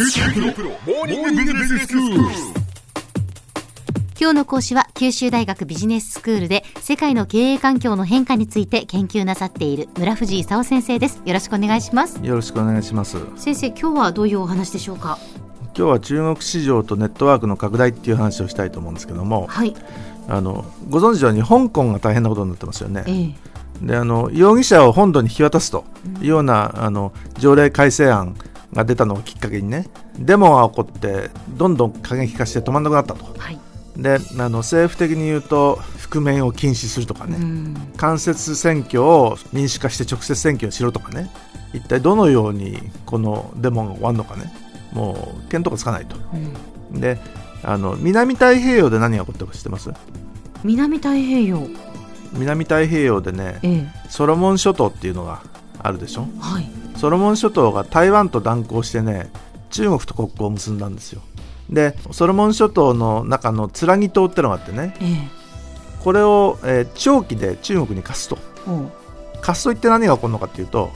今日の講師は九州大学ビジネススクールで世界の経営環境の変化について研究なさっている村藤勲先生です。よろしくお願いします。よろしくお願いします。先生今日はどういうお話でしょうか？今日は中国市場とネットワークの拡大っていう話をしたいと思うんですけども、はい。あのご存知のように香港が大変なことになってますよね。ええ。であの容疑者を本土に引き渡すというような、あの条例改正案が出たのをきっかけにね。デモが起こってどんどん過激化して止まんなくなったと。はい。であの政府的に言うと覆面を禁止するとかね、うん。間接選挙を民主化して直接選挙をしろとかね。一体どのようにこのデモが終わるのかね。もう見当がつかないと。うん。であの南太平洋で何が起こってるか知ってます？南太平洋。南太平洋でねええ。ソロモン諸島っていうのがあるでしょ？はいソロモン諸島が台湾と断交してね中国と国交を結んだんですよ。でソロモン諸島の中のつらぎ島ってのがあってねええ。これを、えー長期で中国に貸すと。貸すといって何が起こるのかっていうと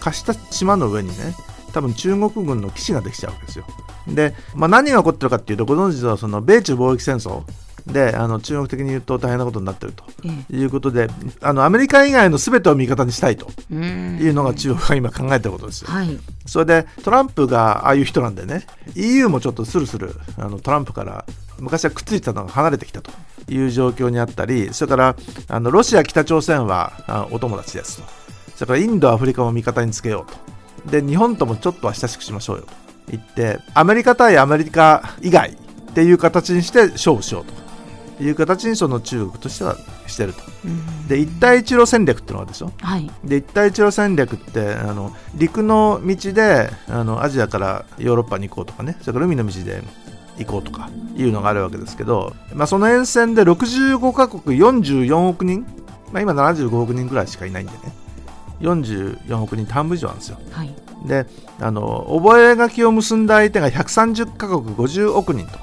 貸した島の上にね多分中国軍の基地ができちゃうわけですよ。で、まあ、何が起こってるかっていうとご存知のその米中貿易戦争であの中国的に言うと大変なことになってるとええ。いうことであのアメリカ以外の全てを味方にしたいとうん。いうのが中国が今考えてることですよ。はい。それでトランプがああいう人なんでね EU もちょっとスルスルあのトランプから昔はくっついてたのが離れてきたという状況にあったりそれからあのロシア北朝鮮はあお友達ですと。それからインドアフリカも味方につけようと。で日本ともちょっとは親しくしましょうよと言ってアメリカ対アメリカ以外っていう形にして勝負しようという形にその中国としてはしてると。うん。で一帯一路戦略っていうのがあるでしょ？はい。で一帯一路戦略ってあの陸の道であのアジアからヨーロッパに行こうとかね。それから海の道で行こうとかいうのがあるわけですけど、まあ、その沿線で65カ国44億人、まあ、今75億人ぐらいしかいないんでね。44億人半分以上なんですよ。はい。であの覚書を結んだ相手が130カ国50億人と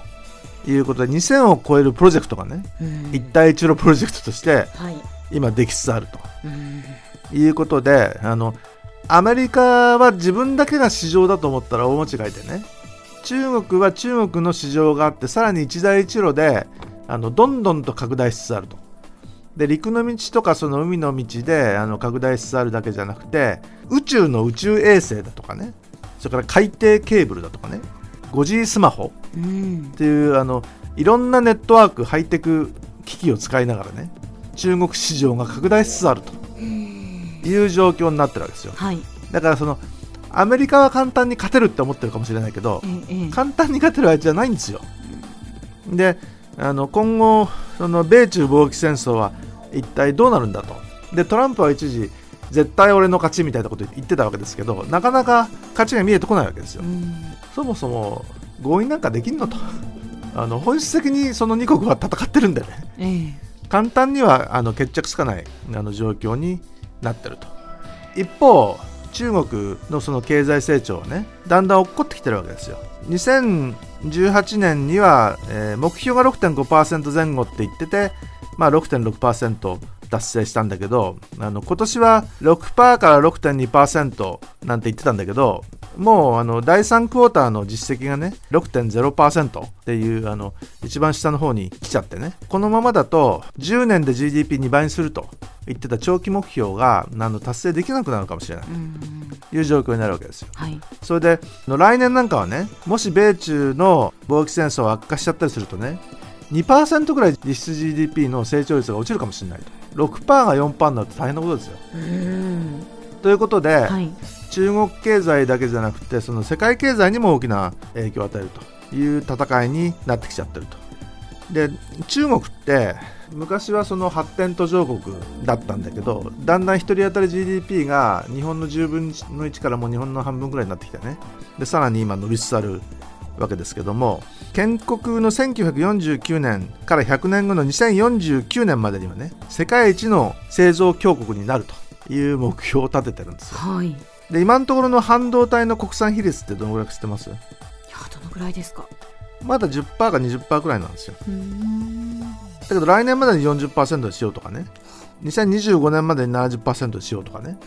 いうことで2000を超えるプロジェクトがねうん。一帯一路プロジェクトとしてはい。今できつつあると。うん。いうことであのアメリカは自分だけが市場だと思ったら大間違いでね中国は中国の市場があってさらに一帯一路であのどんどんと拡大しつつあると。で陸の道とかその海の道であの拡大しつつあるだけじゃなくて宇宙の宇宙衛星だとかねそれから海底ケーブルだとかね 5G スマホうんっていうあのいろんなネットワークハイテク機器を使いながらね中国市場が拡大しつつあるという状況になってるわけですよ。はい。だからそのアメリカは簡単に勝てるって思ってるかもしれないけど簡単に勝てる相手じゃないんですよ。であの今後その米中貿易戦争は一体どうなるんだと。でトランプは一時絶対俺の勝ちみたいなこと言ってたわけですけどなかなか勝ちが見えてこないわけですよ。うんそもそも合意なんかできんのと。あの本質的にその2国は戦ってるんでね。ええ。簡単にはあの決着つかないあの状況になってると。一方中国のその経済成長はねだんだん落っこってきてるわけですよ。2018年には、えー目標が6.5%前後って言ってて、まあ、6.6%達成したんだけどあの今年は6%から6.2%なんて言ってたんだけどもうあの第3クォーターの実績がね6.0%っていうあの一番下の方に来ちゃってね。このままだと10年で GDP2 倍にすると言ってた長期目標があの達成できなくなるかもしれない。うん。という状況になるわけですよ。はい。それで来年なんかはねもし米中の貿易戦争が悪化しちゃったりするとね2%ぐらい実質 GDP の成長率が落ちるかもしれないと。6%が4%になると大変なことですよ。うん。ということで、はい。中国経済だけじゃなくてその世界経済にも大きな影響を与えるという戦いになってきちゃってると。で中国って昔はその発展途上国だったんだけどだんだん1人当たり GDP が日本の10分の1からもう日本の半分ぐらいになってきたね。でさらに今伸びつつあるわけですけども建国の1949年から100年後の2049年までにはね世界一の製造強国になるという目標を立ててるんですよ。はい。いで今のところの半導体の国産比率ってどのぐらいか知ってますやどのぐらいですか？まだ10%か20%くらいなんですよ。うん。だけど来年までに40%にしようとかね。2025年までに70%にしようとかね。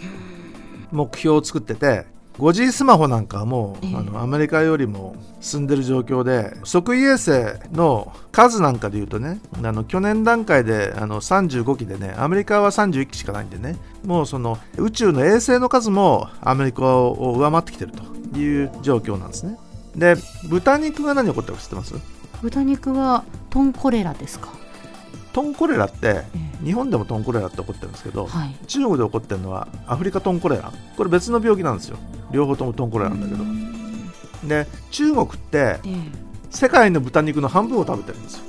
目標を作ってて 5G スマホなんかはもう、ええ。あのアメリカよりも進んでる状況で測位衛星の数なんかでいうとねあの去年段階であの35機でねアメリカは31機しかないんでねもうその宇宙の衛星の数もアメリカを上回ってきてるという状況なんですね。で豚肉が何起こってるか知ってます？豚肉はトンコレラですか、トンコレラってえ日本でもトンコレラって起こってるんですけど、えはい。中国で起こってるのはアフリカトンコレラ。これ別の病気なんですよ両方ともトンコレラなんだけど。で中国ってええ。世界の豚肉の半分を食べてるんですよ。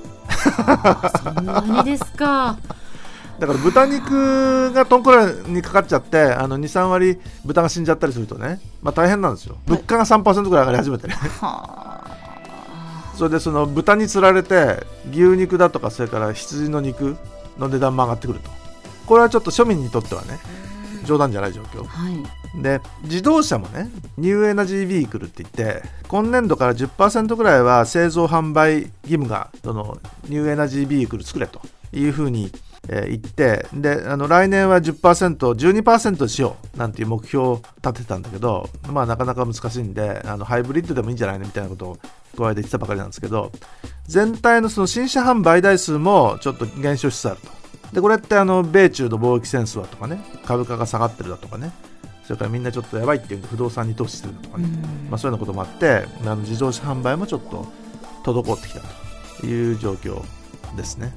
そんなにですか。だから豚肉がトンコレラにかかっちゃってあの23割豚が死んじゃったりするとね、まあ、大変なんですよ。物価が3%ぐらい上がり始めてね。はあ。それでその豚につられて牛肉だとかそれから羊の肉の値段も上がってくると。これはちょっと庶民にとってはね冗談じゃない状況。はい。で自動車もねニューエナジービークルって言って今年度から10%ぐらいは製造販売義務がそのニューエナジービークル作れというふうに、えー言ってであの来年は 10%12% しようなんていう目標を立てたんだけどまあなかなか難しいんであのハイブリッドでもいいんじゃないのみたいなことを加えて言ってたばかりなんですけど全体のその新車販売台数もちょっと減少しつつあるとでこれってあの米中の貿易戦争だとかね株価が下がってるだとかねそれからみんなちょっとやばいっていう不動産に投資してるとかね、まあ、そういうようなこともあってあの自動車販売もちょっと滞ってきたという状況ですね。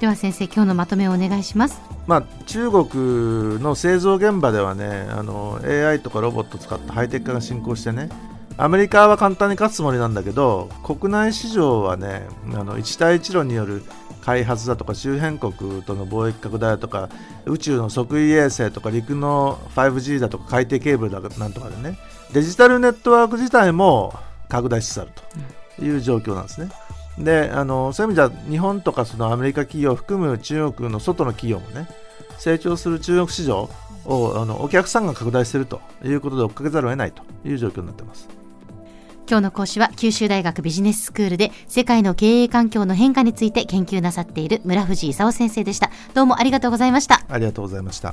では先生今日のまとめをお願いしますまあ、中国の製造現場ではねあの AI とかロボットを使ったハイテク化が進行してねアメリカは簡単に勝つつもりなんだけど国内市場はねあの一帯一路による開発だとか周辺国との貿易拡大だとか宇宙の測位衛星とか陸の 5G だとか海底ケーブルだなんとかでねデジタルネットワーク自体も拡大しつつあるという状況なんですね。であのそういう意味じゃ日本とかそのアメリカ企業を含む中国の外の企業もね成長する中国市場をあのお客さんが拡大しているということで追っかけざるを得ないという状況になっています。今日の講師は九州大学ビジネススクールで世界の経営環境の変化について研究なさっている村藤勲先生でしたどうもありがとうございましたありがとうございました。